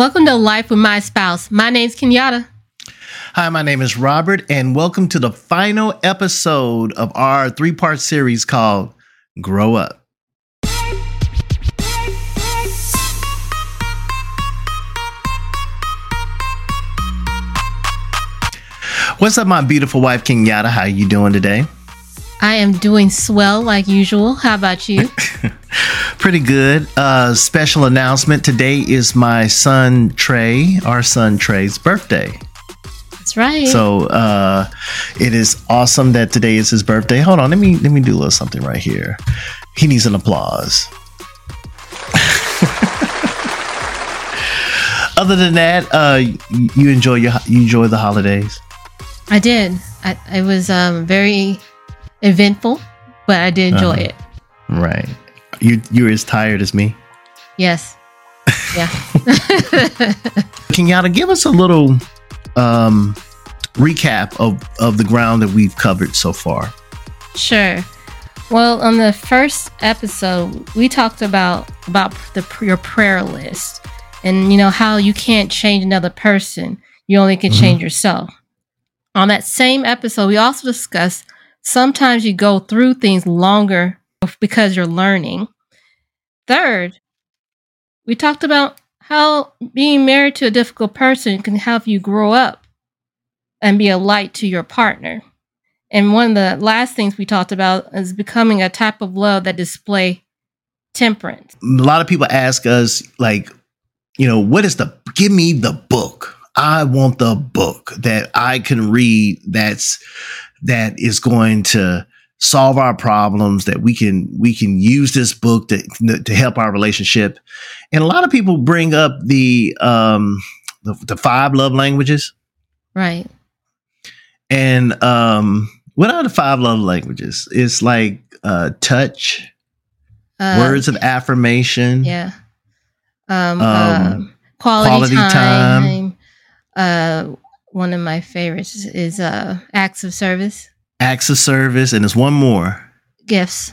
Welcome to Life with My Spouse. My name's Kenyatta. Hi, my name is Robert, and welcome to the final episode of our three part series called Grow Up. What's up, my beautiful wife, Kenyatta? How are you doing today? I am doing swell like usual. How about you? Pretty good. Uh, special announcement today is my son Trey, our son Trey's birthday. That's right. So uh, it is awesome that today is his birthday. Hold on, let me let me do a little something right here. He needs an applause. Other than that, uh, you enjoy your you enjoy the holidays. I did. I, it was um, very eventful, but I did enjoy Uh-huh. it. Right. You you're as tired as me. Yes. Yeah. Can y'all give us a little um, recap of of the ground that we've covered so far. sure. Well, on the first episode, we talked about about the your prayer list, and you know how you can't change another person; you only can Mhm. change yourself. On that same episode, we also discussed sometimes you go through things longer because you're learning. Third, we talked about how being married to a difficult person can help you grow up and be a light to your partner. And one of the last things we talked about is becoming a type of love that display temperance. a lot of people ask us like you know what is the give me the book i want the book that i can read that's that is going to solve our problems that we can we can use this book to to help our relationship and a lot of people bring up the um the, the five love languages Right. and um what are the five love languages it's like uh touch Uh, words of affirmation Yeah. Um, Um, um, quality, quality time. Uh, one of my favorites is, is uh, acts of service, acts of service, and there's one more gifts.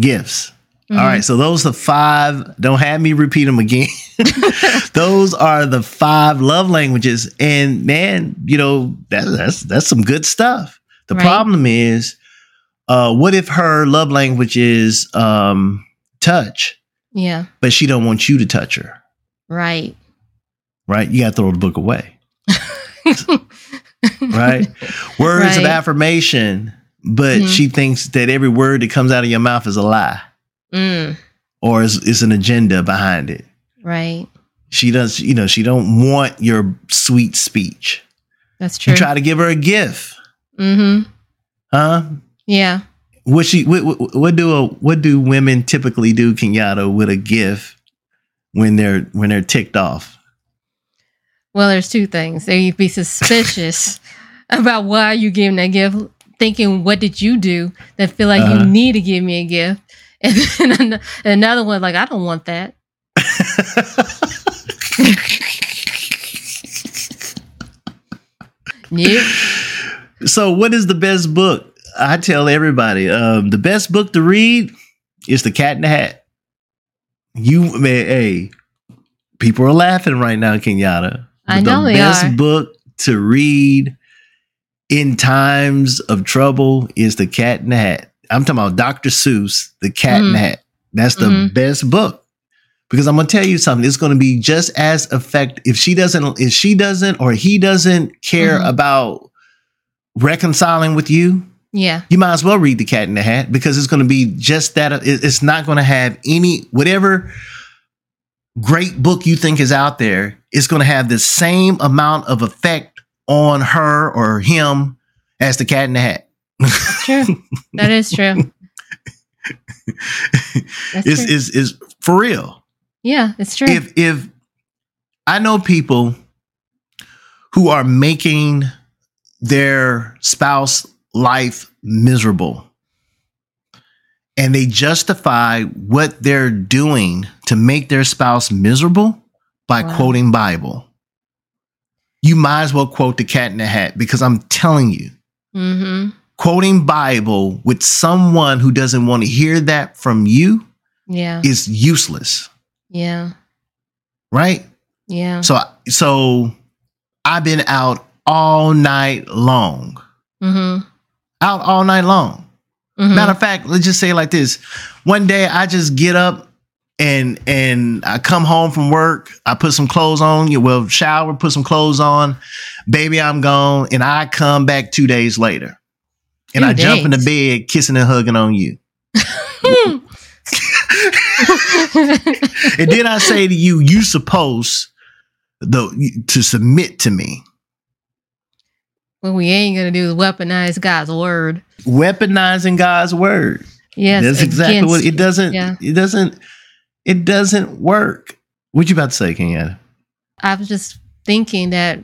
gifts. Mhm. All right, so those are five. Don't have me repeat them again. those are the five love languages, and man, you know that, that's that's some good stuff. The Right. problem is, uh, what if her love language is um, touch, Yeah. but she don't want you to touch her? Right. Right? You got to throw the book away. Right? Words of affirmation, but Mhm. she thinks that every word that comes out of your mouth is a lie. Mm, or is, is an agenda behind it. right. She does, you know, she don't want your sweet speech. That's true. You try to give her a gift, mm-hmm. huh? Yeah. What she what, what, what do a, what do women typically do, Kenyatta, with a gift when they're when they're ticked off? Well, there's two things. They be suspicious about why you giving that gift, thinking, what did you do that feel like Uh-huh. you need to give me a gift? And then another one, like, I don't want that. Yep. so, what is the best book? I tell everybody, um, the best book to read is The Cat in the Hat. You man, hey, people are laughing right now, Kenyatta. I know the best are. book to read in times of trouble is The Cat in the Hat. I'm talking about Dr. Seuss, The Cat in the Mhm. Hat. That's the Mhm. best book. Because I'm gonna tell you something, it's gonna be just as effective if she doesn't, if she doesn't or he doesn't care Mhm. about reconciling with you, Yeah. you might as well read The Cat in the Hat because it's gonna be just that. It's not gonna have any whatever great book you think is out there is going to have the same amount of effect on her or him as the cat in the hat. True. That is true. That's is true. is is for real. yeah, it's true. If if I know people who are making their spouse life miserable and they justify what they're doing to make their spouse miserable by Wow. quoting Bible. You might as well quote the cat in the hat because I'm telling you, mm-hmm. quoting Bible with someone who doesn't want to hear that from you Yeah. is useless, Yeah. right? Yeah. So so I've been out all night long. Mm-hmm. Out all night long. Mm-hmm. Matter of fact, let's just say it like this. One day I just get up and and I come home from work, I put some clothes on, you well, shower, put some clothes on, baby, I'm gone, and I come back two days later. And Two I jump in the bed, kissing and hugging on you. And then I say to you, you supposed the to submit to me. What we ain't gonna do is weaponize God's word. Weaponizing God's word. Yes, That's exactly what it doesn't yeah. it doesn't it doesn't work. What you about to say, Kenyatta? I was just thinking that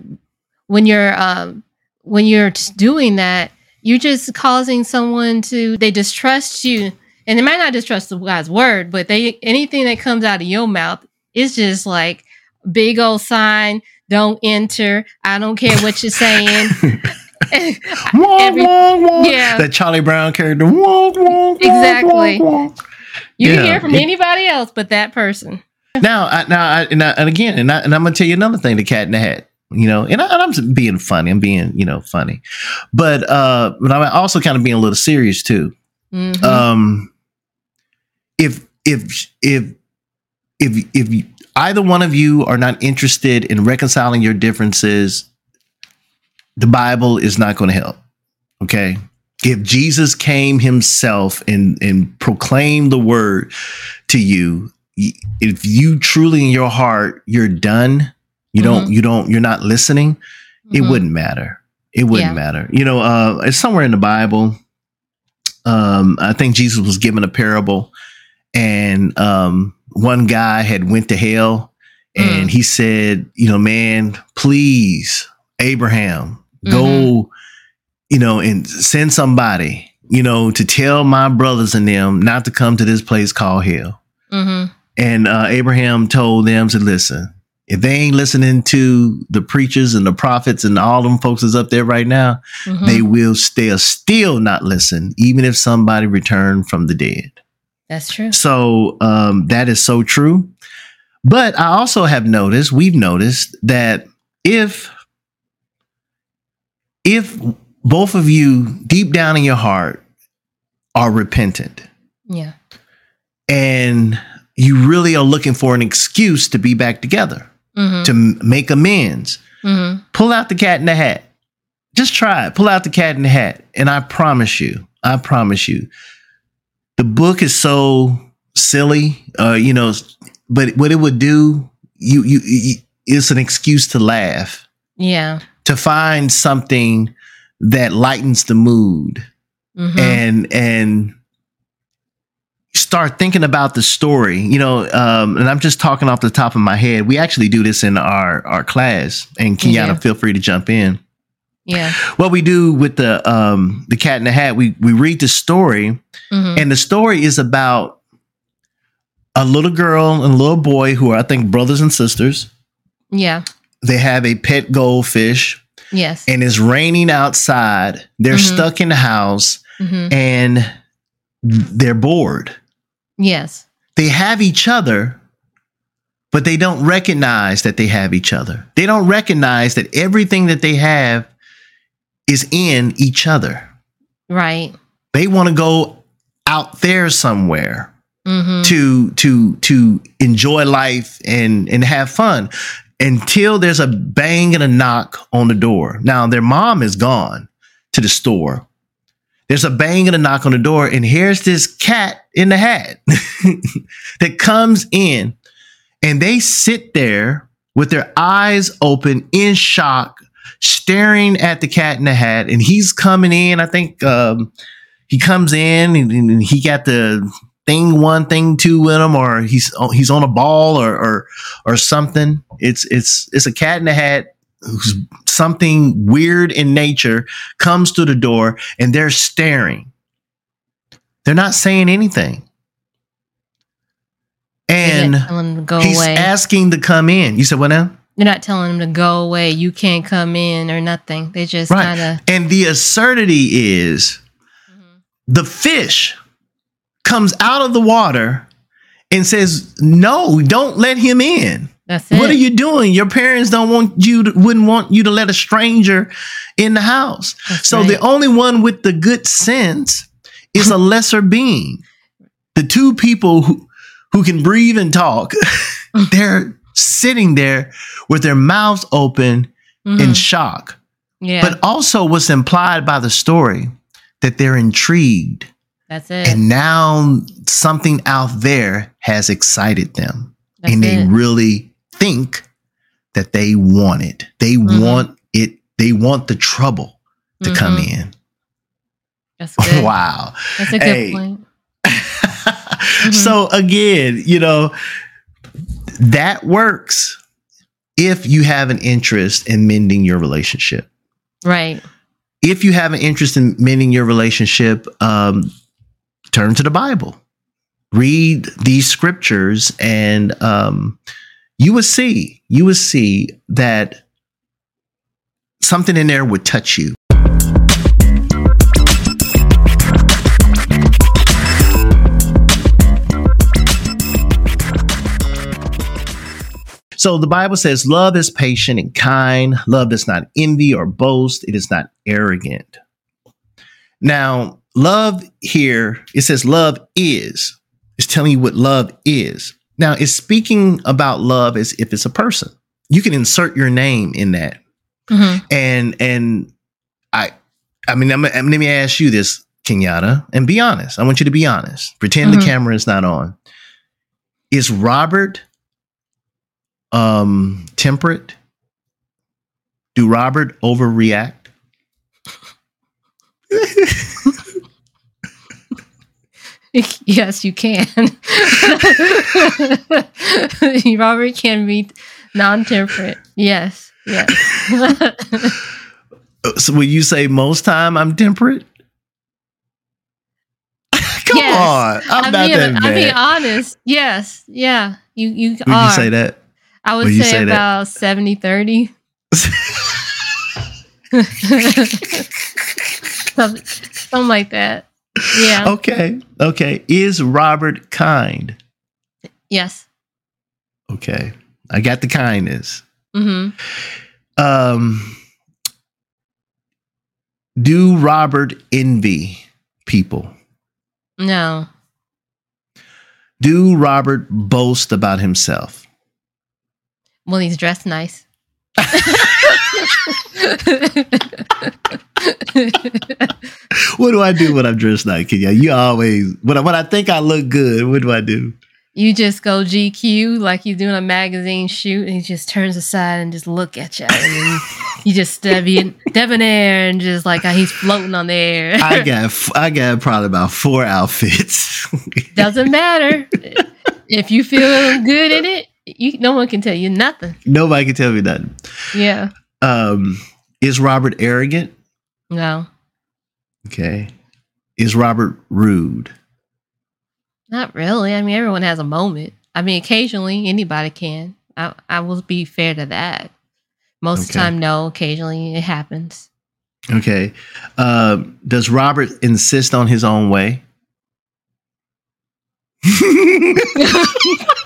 when you're um, when you're doing that, you're just causing someone to they distrust you, and they might not distrust the God's word, but they anything that comes out of your mouth is just like big old sign. Don't enter. I don't care what you're saying. Wah, Every- wah, wah. yeah. That Charlie Brown character. Wah, wah, Exactly. You Yeah. can hear from anybody else but that person. Now, I, now, I, and, I, and again, and, I, and I'm going to tell you another thing: the cat in the hat. You know, and, I, and I'm being funny. I'm being, you know, funny, but uh, but I'm also kind of being a little serious too. Mhm. Um, if if if if if you, either one of you are not interested in reconciling your differences, the Bible is not going to help. Okay. If Jesus came himself and, and proclaimed the word to you, if you truly in your heart, you're done, you don't, you don't, you're not listening, it Mhm. wouldn't matter. It wouldn't Yeah. matter. You know, uh, it's somewhere in the Bible. Um, I think Jesus was given a parable, and um, one guy had went to hell, and he said, "You know, man, please, Abraham, go, you know, and send somebody, you know, to tell my brothers and them not to come to this place called hell." Mhm. And uh, Abraham told them to listen. If they ain't listening to the preachers and the prophets and all them folks is up there right now, Mhm. they will still still not listen, even if somebody returned from the dead. That's true. So um, that is so true. But I also have noticed, we've noticed that if if both of you deep down in your heart are repentant Yeah. and you really are looking for an excuse to be back together, Mm-hmm. to make amends, mm-hmm. pull out the cat in the hat. Just try it. Pull out the cat in the hat. And I promise you, I promise you, the book is so silly, uh, you know, but what it would do, you, you, you it's an excuse to laugh, Yeah. to find something that lightens the mood Mm-hmm. and, and, start thinking about the story you know um, and i'm just talking off the top of my head we actually do this in our our class and kenyatta Yeah. feel free to jump in yeah. what we do with the um the cat in the hat we we read the story Mm-hmm. and the story is about a little girl and a little boy who are i think brothers and sisters yeah. they have a pet goldfish Yes. and it's raining outside they're Mhm. stuck in the house mm-hmm. and they're bored Yes. they have each other but they don't recognize that they have each other they don't recognize that everything that they have is in each other Right. they want to go out there somewhere Mm-hmm. to to to enjoy life and and have fun until there's a bang and a knock on the door now their mom is gone to the store there's a bang and a knock on the door and here's this cat in the hat that comes in and they sit there with their eyes open in shock staring at the cat in the hat and he's coming in i think um he comes in and, and he got the thing one, thing two with him, or he's he's on a ball or or or something. It's it's it's a cat in the hat who's something weird in nature comes to the door and they're staring. They're not saying anything. And You're not telling them to go he's away. asking to come in. You said what now? You're not telling them to go away. You can't come in or nothing. They just Right. kind of. And the absurdity is mm-hmm. the fish comes out of the water and says, No, don't let him in. That's it. What are you doing? Your parents don't want you to, wouldn't want you to let a stranger in the house. That's so right. the only one with the good sense is a lesser being. The two people who who can breathe and talk, they're sitting there with their mouths open in Mhm. shock. yeah, But also what's implied by the story that they're intrigued that's it. and now something out there has excited them that's and they it. really think that they want it. They Mhm. want it. They want the trouble to come Mhm. in. That's good. wow. That's a good Hey. point. So again, you know, that works if you have an interest in mending your relationship. Right. If you have an interest in mending your relationship, um, turn to the Bible, read these scriptures, and um, you will see, you will see that something in there would touch you. So the Bible says, Love is patient and kind. Love does not envy or boast. It is not arrogant. Now, love here, it says love is. It's telling you what love is. Now, it's speaking about love as if it's a person. You can insert your name in that. Mhm. And and I I mean, I'm, I'm- let me ask you this, Kenyatta, and be honest. I want you to be honest. Pretend Mhm. the camera is not on. Is Robert um temperate? Do Robert overreact? yes, you can. Robert can be non-temperate. Yes. Yes. so will you say most time I'm temperate? Come Yes. on. I'm I'm not being, that I'm being honest. Yes. Yeah. You you Would are. you say that? I would say, say that? about 70 30. something, something like that. Yeah. Okay. Okay. Is Robert kind? Yes. Okay. I got the kindness. hmm Um do Robert envy people? No. Do Robert boast about himself? Well, he's dressed nice. What do I do when I'm dressed like Kenya? You always when I, when I think I look good, what do I do? you just go GQ like you're doing a magazine shoot, and he just turns aside and just look at you, and you just debi- debonair and just like he's floating on the air. I got I got probably about four outfits. Doesn't matter if you feel good in it. You, no one can tell you nothing. Nobody can tell me nothing. Yeah. Um, is Robert arrogant? No. Okay. Is Robert rude? Not really. I mean, everyone has a moment. I mean, occasionally anybody can. I I will be fair to that. Most of the time, no. Occasionally, it happens. Okay. Um, does Robert insist on his own way?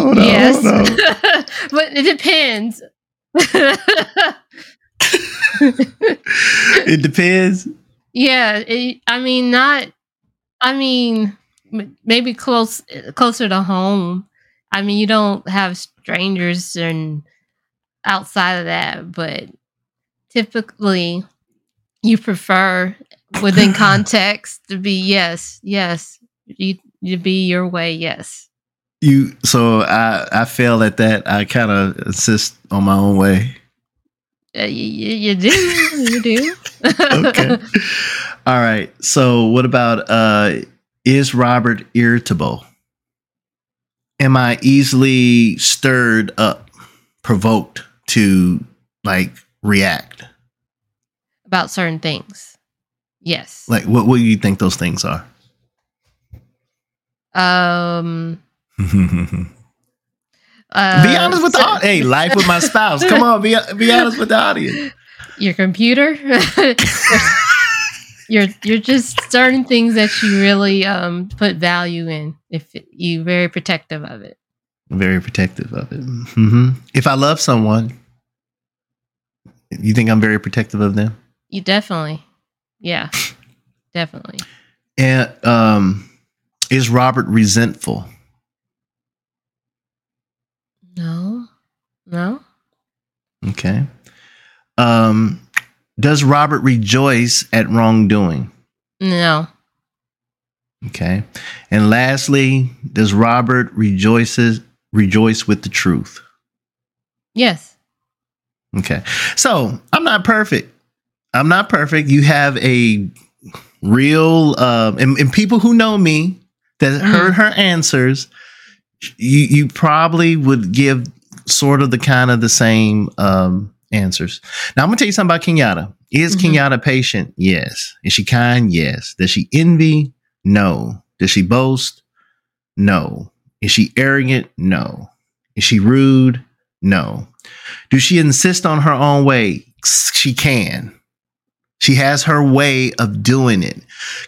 Hold on, yes, on. but it depends. It depends. yeah, it, I mean, not. I mean, maybe close closer to home. I mean, you don't have strangers and outside of that, but typically you prefer within context to be yes, yes, you you be your way, yes. You so I I fail at that. I kind of insist on my own way. Uh, you, you do, you do. Okay. All right. So what about uh is Robert irritable? Am I easily stirred up, provoked to like react? About certain things, yes. Like what what do you think those things are? Um. Be Uh, honest with the so- au- hey life with my spouse. Come on, be be honest with the audience. your computer. you're you're just certain things that you really um put value in. If you very protective of it. Very protective of it. hmm If I love someone, you think I'm very protective of them? You definitely, yeah, definitely. And um, is Robert resentful? No, no. Okay. Um, does Robert rejoice at wrongdoing? No. Okay. And lastly, does Robert rejoices rejoice with the truth? Yes. Okay. So I'm not perfect. I'm not perfect. You have a real uh, and, and people who know me that heard her answers, you you probably would give sort of the kind of the same um answers. Now I'm gonna tell you something about Kenyatta. Is Mhm. Kenyatta patient? Yes. Is she kind? Yes. Does she envy? No. Does she boast? No. Is she arrogant? No. Is she rude? No. Do she insist on her own way? She can. She has her way of doing it.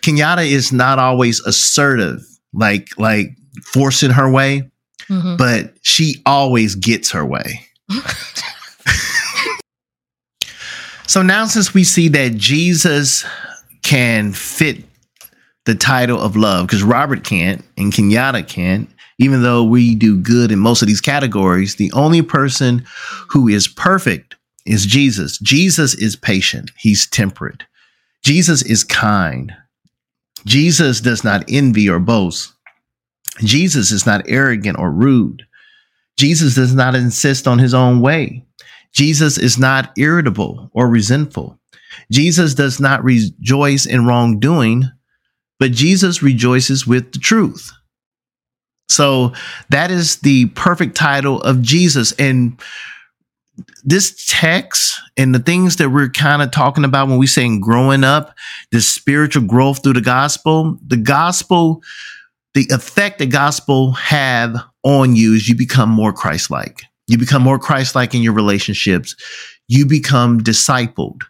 Kenyatta is not always assertive, like like forcing her way, Mhm. but she always gets her way. So now, since we see that Jesus can fit the title of love, because Robert can't and Kenyatta can't, even though we do good in most of these categories, the only person who is perfect is Jesus. Jesus is patient, he's temperate. Jesus is kind. Jesus does not envy or boast. Jesus is not arrogant or rude. Jesus does not insist on his own way. Jesus is not irritable or resentful. Jesus does not rejoice in wrongdoing, but Jesus rejoices with the truth. So that is the perfect title of Jesus. And this text and the things that we're kind of talking about when we're saying growing up, this spiritual growth through the gospel, the gospel, the effect the gospel have on you is you become more Christ-like. You become more Christ-like in your relationships. You become discipled.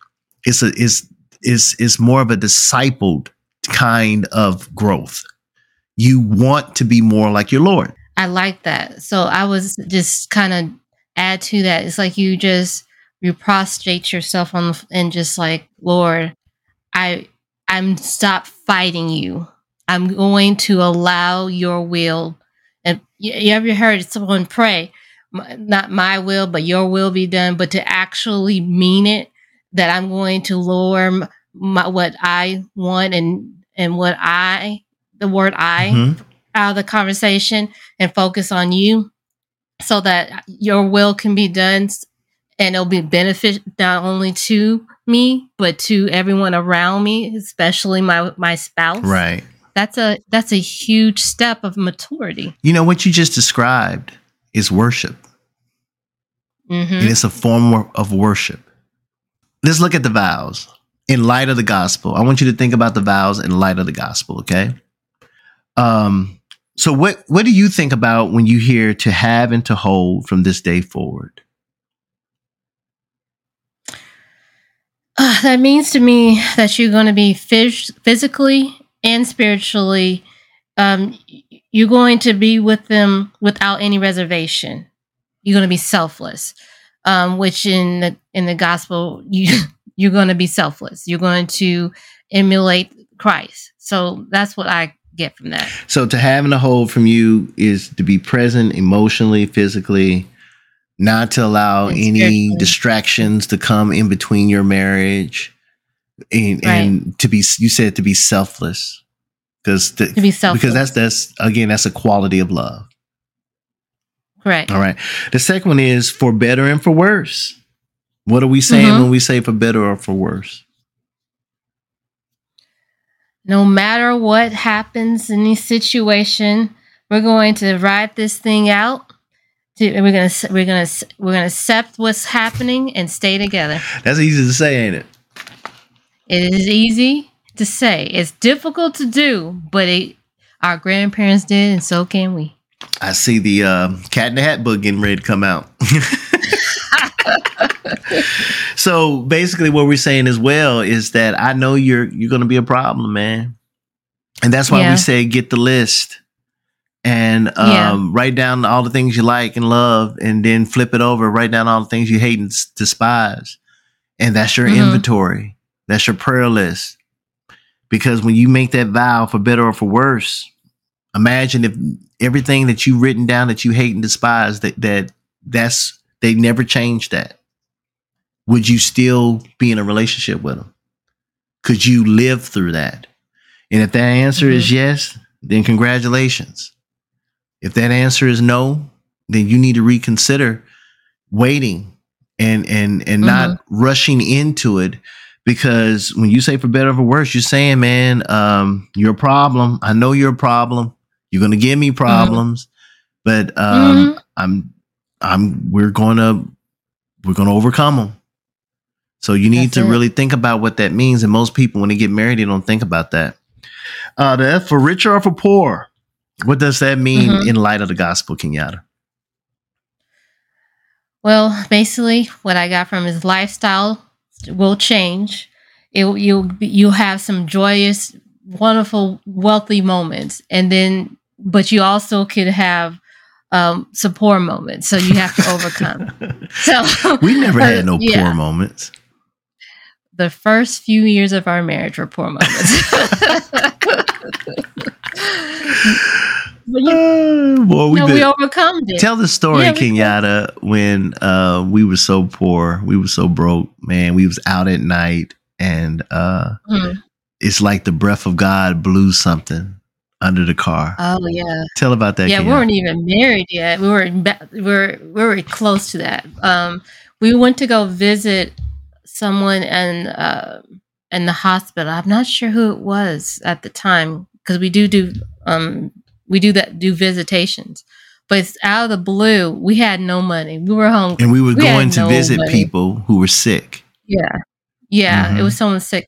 It's a is is is more of a discipled kind of growth. You want to be more like your Lord. I like that. So I was just kind of add to that. It's like you just you prostrate yourself on the, and just like Lord, I I'm stop fighting you. I'm going to allow your will. And you, you ever heard someone pray, not my will, but your will be done, but to actually mean it that I'm going to lower my, what I want and and what I the word I Mhm. out of the conversation and focus on you so that your will can be done and it'll be benefit not only to me but to everyone around me especially my my spouse Right. That's a that's a huge step of maturity You know what you just described is worship. hmm and it's a form of worship. Let's look at the vows in light of the gospel. I want you to think about the vows in light of the gospel, okay? Um, so what what do you think about when you hear to have and to hold from this day forward? Uh, that means to me that you're going to be phys- physically and spiritually um, you're going to be with them without any reservation. You're going to be selfless um, which in the in the gospel you you're going to be selfless. You're going to emulate christ. So that's what i get from that. So to have and to hold from you is to be present emotionally, physically, not to allow any distractions to come in between your marriage, and, and to be you said to be selfless because to be selfless because that's that's again that's a quality of love. Right. All right. The second one is for better and for worse. What are we saying Mhm. when we say for better or for worse? no matter what happens in this situation, we're going to ride this thing out. To, we're gonna we're gonna we're gonna accept what's happening and stay together. That's easy to say, ain't it? It is easy to say. It's difficult to do, but it, our grandparents did, and so can we. I see the uh, Cat in the Hat book getting ready to come out. so basically, what we're saying as well is that I know you're you're going to be a problem, man, and that's why Yeah. we say get the list and um, Yeah. write down all the things you like and love, and then flip it over, write down all the things you hate and despise, and that's your Mhm. inventory. That's your prayer list. Because when you make that vow for better or for worse, imagine if everything that you've written down that you hate and despise that that that's they never changed that. Would you still be in a relationship with them? Could you live through that? And if that answer is mm-hmm. yes then congratulations. If that answer is no then you need to reconsider waiting and and and not mm-hmm. rushing into it because when you say for better or for worse you're saying man um you're a problem. I know you're a problem. You're going to give me problems. But um Mhm. i'm i'm we're going to we're going to overcome them so you need That's to it. really think about what that means. And most people when they get married they don't think about that. Uh the F for richer or for poor? What does that mean Mhm. in light of the gospel kenyatta? Well, basically, what I got from his lifestyle will change. It you you have some joyous, wonderful, wealthy moments, and then but you also could have um, some poor moments. So you have to overcome. so we never had no Yeah. poor moments the first few years of our marriage were poor moments. you, Uh, boy, we been, we overcome it. Tell the story, Yeah. Kenyatta, when uh, we were so poor, we were so broke, man. We was out at night, and uh, Mhm. it's like the breath of God blew something under the car. Oh yeah. Tell about that. yeah, we weren't even married yet. We were in ba- we were we were close to that. Um, we went to go visit someone and. uh, in the hospital. I'm not sure who it was at the time because we do do um we do that do visitations, but it's out of the blue. We had no money. We were hungry. and we were we going to no visit money. people who were sick. Yeah. Yeah, Mhm. it was someone sick.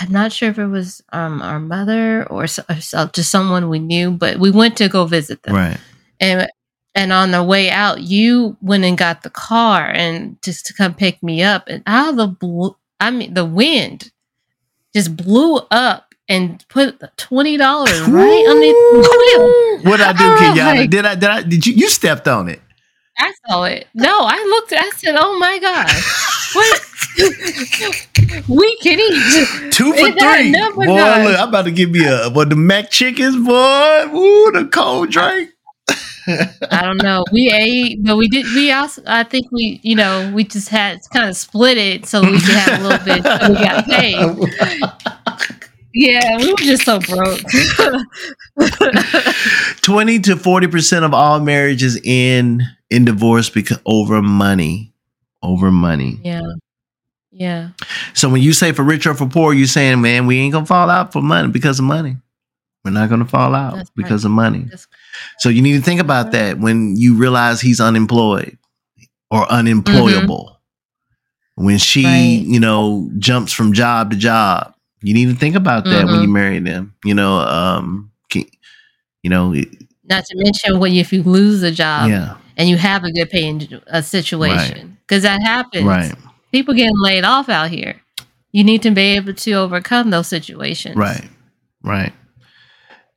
I'm not sure if it was um, our mother or, so, or just someone we knew, but we went to go visit them Right. and and on the way out you went and got the car and just to come pick me up and out of the blue i mean the wind just blew up and put $20 right underneath the wheel What I do, Oh, Kenyatta? my- Did I? Did I? Did you? You stepped on it. i saw it no i looked i said oh my god, what we can eat Two for It three. Boy, look, I'm about to give me a what the McChickens, boy. Ooh, the cold drink. I don't know. We ate, but we did. We also, I think we, you know, we just had kind of split it so we could have a little bit. so we got paid. Yeah, we were just so broke. 20 to 40% of all marriages end in divorce because over money. Over money. yeah, yeah, So when you say for rich or for poor, you're saying, man, we ain't gonna fall out for money because of money. We're not gonna fall out That's right. because of money. That's- So you need to think about that when you realize he's unemployed or unemployable. When she, Mm-hmm. Right. you know, jumps from job to job. You need to think about that when Mhm. you marry them. You know, um, can, you know, it- Not to mention when you, if you lose a job yeah, and you have a good paying a situation, because that happens. right, People getting laid off out here. You need to be able to overcome those situations. right, right.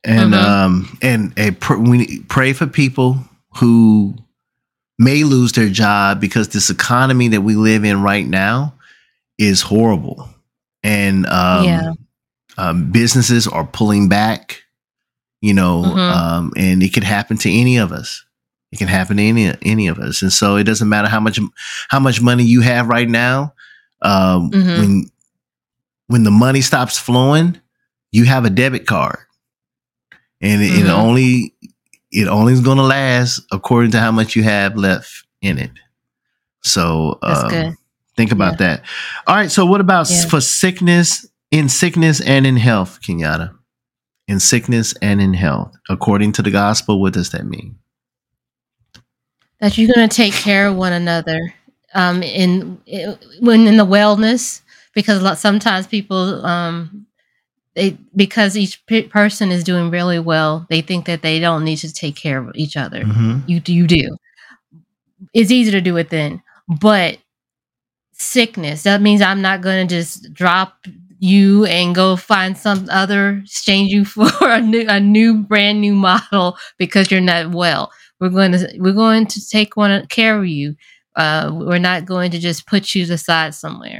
And Mhm. um, and a pr- we pray for people who may lose their job because this economy that we live in right now is horrible, and um, Yeah. um, businesses are pulling back. You know, Mhm. um, and it could happen to any of us. It can happen to any any of us, and so it doesn't matter how much how much money you have right now. Um, Mhm. When when the money stops flowing, you have a debit card, and it, it Mhm. only it only is going to last according to how much you have left in it. So um, think about that. All right. So what about Yeah. for sickness, in sickness and in health, Kenyatta? In sickness and in health, according to the gospel, what does that mean? that you're going to take care of one another um, in when in the wellness because a lot, sometimes people um, they because each pe- person is doing really well they think that they don't need to take care of each other Mhm. you do you do it's easy to do it then but sickness. That means I'm not going to just drop you and go find some other exchange you for a new a new brand new model because you're not well. We're going to we're going to take one care of you. Uh, we're not going to just put you aside somewhere.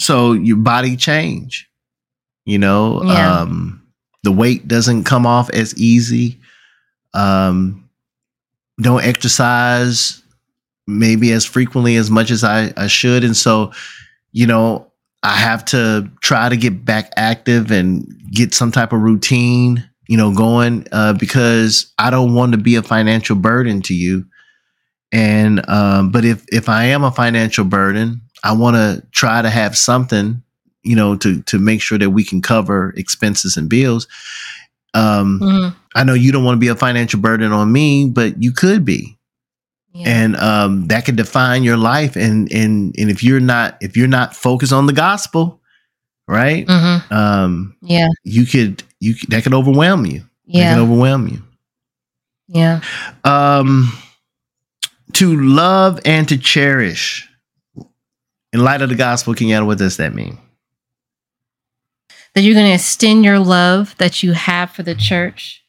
So your body change, you know, Yeah. um, the weight doesn't come off as easy. Um, don't exercise maybe as frequently as much as I, I should. And so, you know, I have to try to get back active and get some type of routine, you know, going uh, because I don't want to be a financial burden to you. And um, but if if I am a financial burden, I want to try to have something, you know, to to make sure that we can cover expenses and bills. Um, Mhm. I know you don't want to be a financial burden on me, but you could be Yeah. and um, that could define your life and and and if you're not if you're not focused on the gospel right Mhm. um Yeah. you could you that could overwhelm you that Yeah. can overwhelm you Yeah. um to love and to cherish in light of the gospel kenyatta what does that mean that you're going to extend your love that you have for the church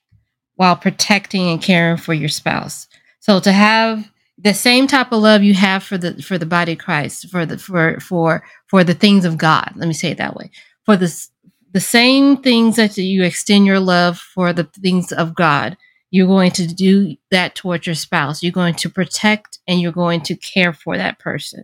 while protecting and caring for your spouse. So to have the same type of love you have for the for the body of Christ, for the for for for the things of God. Let me say it that way. For the the same things that you extend your love for the things of God, you're going to do that towards your spouse. You're going to protect and you're going to care for that person.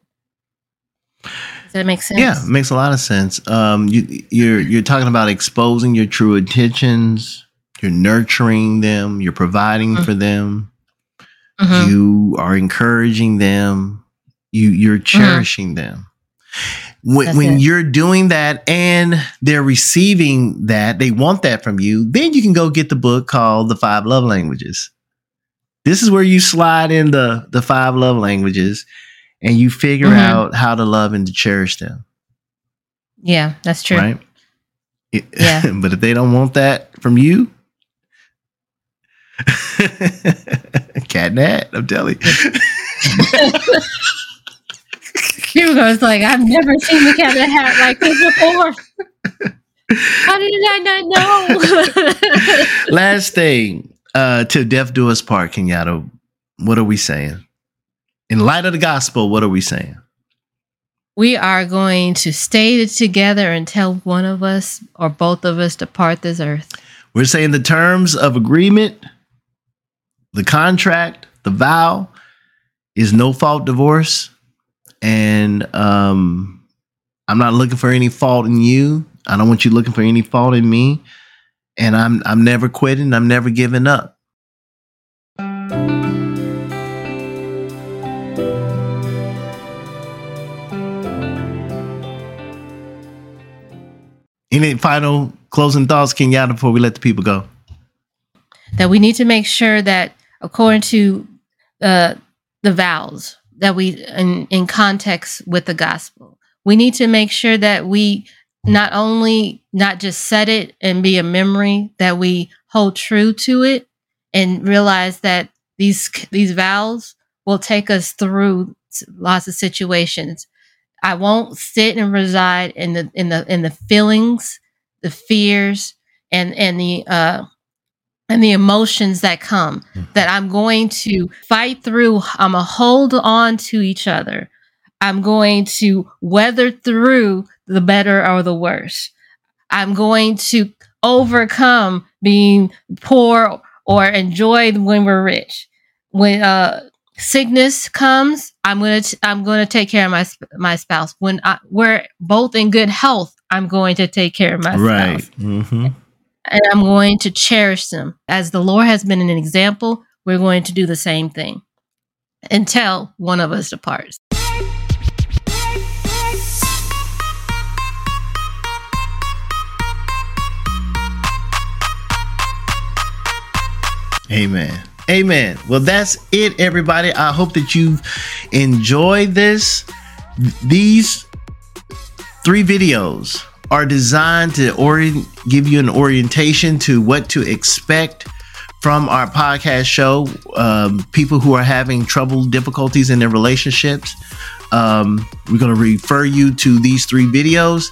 Does that make sense? yeah makes a lot of sense um you you're you're talking about exposing your true intentions you're nurturing them you're providing Mhm. for them Mhm. you are encouraging them you you're cherishing them when, Mm-hmm. That's when it. you're doing that and they're receiving that they want that from you then you can go get the book called the five love languages this is where you slide in the the five love languages and you figure Mhm. out how to love and to cherish them Yeah, that's true. right It- Yeah. but if they don't want that from you cat nat i'm telling you Hugo was like, I've never seen the cat in a hat like this before. How did I not know? Last thing, uh, to death do us part, Kenyatta. What are we saying? In light of the gospel, what are we saying? we are going to stay together until one of us or both of us depart this earth. We're saying the terms of agreement, the contract, the vow is no fault divorce. And um, I'm not looking for any fault in you. I don't want you looking for any fault in me. And I'm I'm never quitting. I'm never giving up. Any final closing thoughts, Kenyatta, before we let the people go? That we need to make sure that according to uh, the vows that we in, in context with the gospel, we need to make sure that we not only not just set it and be a memory that we hold true to it and realize that these these vows will take us through lots of situations i won't sit and reside in the in the in the feelings the fears and and the uh and the emotions that come that i'm going to fight through. I'm gonna hold on to each other. I'm going to weather through the better or the worse. I'm going to overcome being poor or enjoy when we're rich. When uh sickness comes i'm gonna I'm gonna take care of my my spouse when I, we're both in good health i'm going to take care of my spouse Mm-hmm. and I'm going to cherish them. As the Lord has been an example, we're going to do the same thing until one of us departs. Amen. Amen. Well, that's it, everybody. I hope that you've enjoyed this. These three videos are designed to orient, give you an orientation to what to expect from our podcast show. Um, people who are having trouble, difficulties in their relationships. Um, we're going to refer you to these three videos.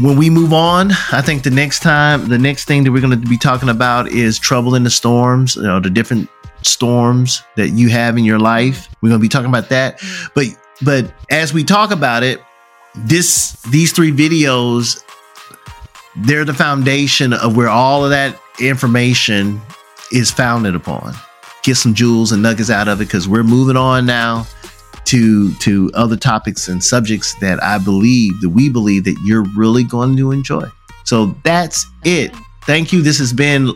When we move on, I think the next time, the next thing that we're going to be talking about is trouble in the storms, you know, the different storms that you have in your life. We're going to be talking about that. But but as we talk about it, this these three videos they're the foundation of where all of that information is founded upon. Get some jewels and nuggets out of it because we're moving on now to to other topics and subjects that I believe that we believe that you're really going to enjoy. So that's it. Thank you. This has been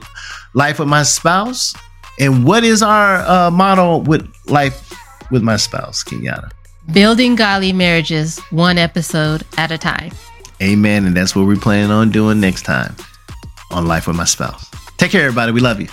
Life with My Spouse. And what is our uh, motto with Life with My Spouse, Kenyatta? Building godly marriages one episode at a time. Amen. And that's what we're planning on doing next time on Life with My Spouse. Take care, everybody. We love you.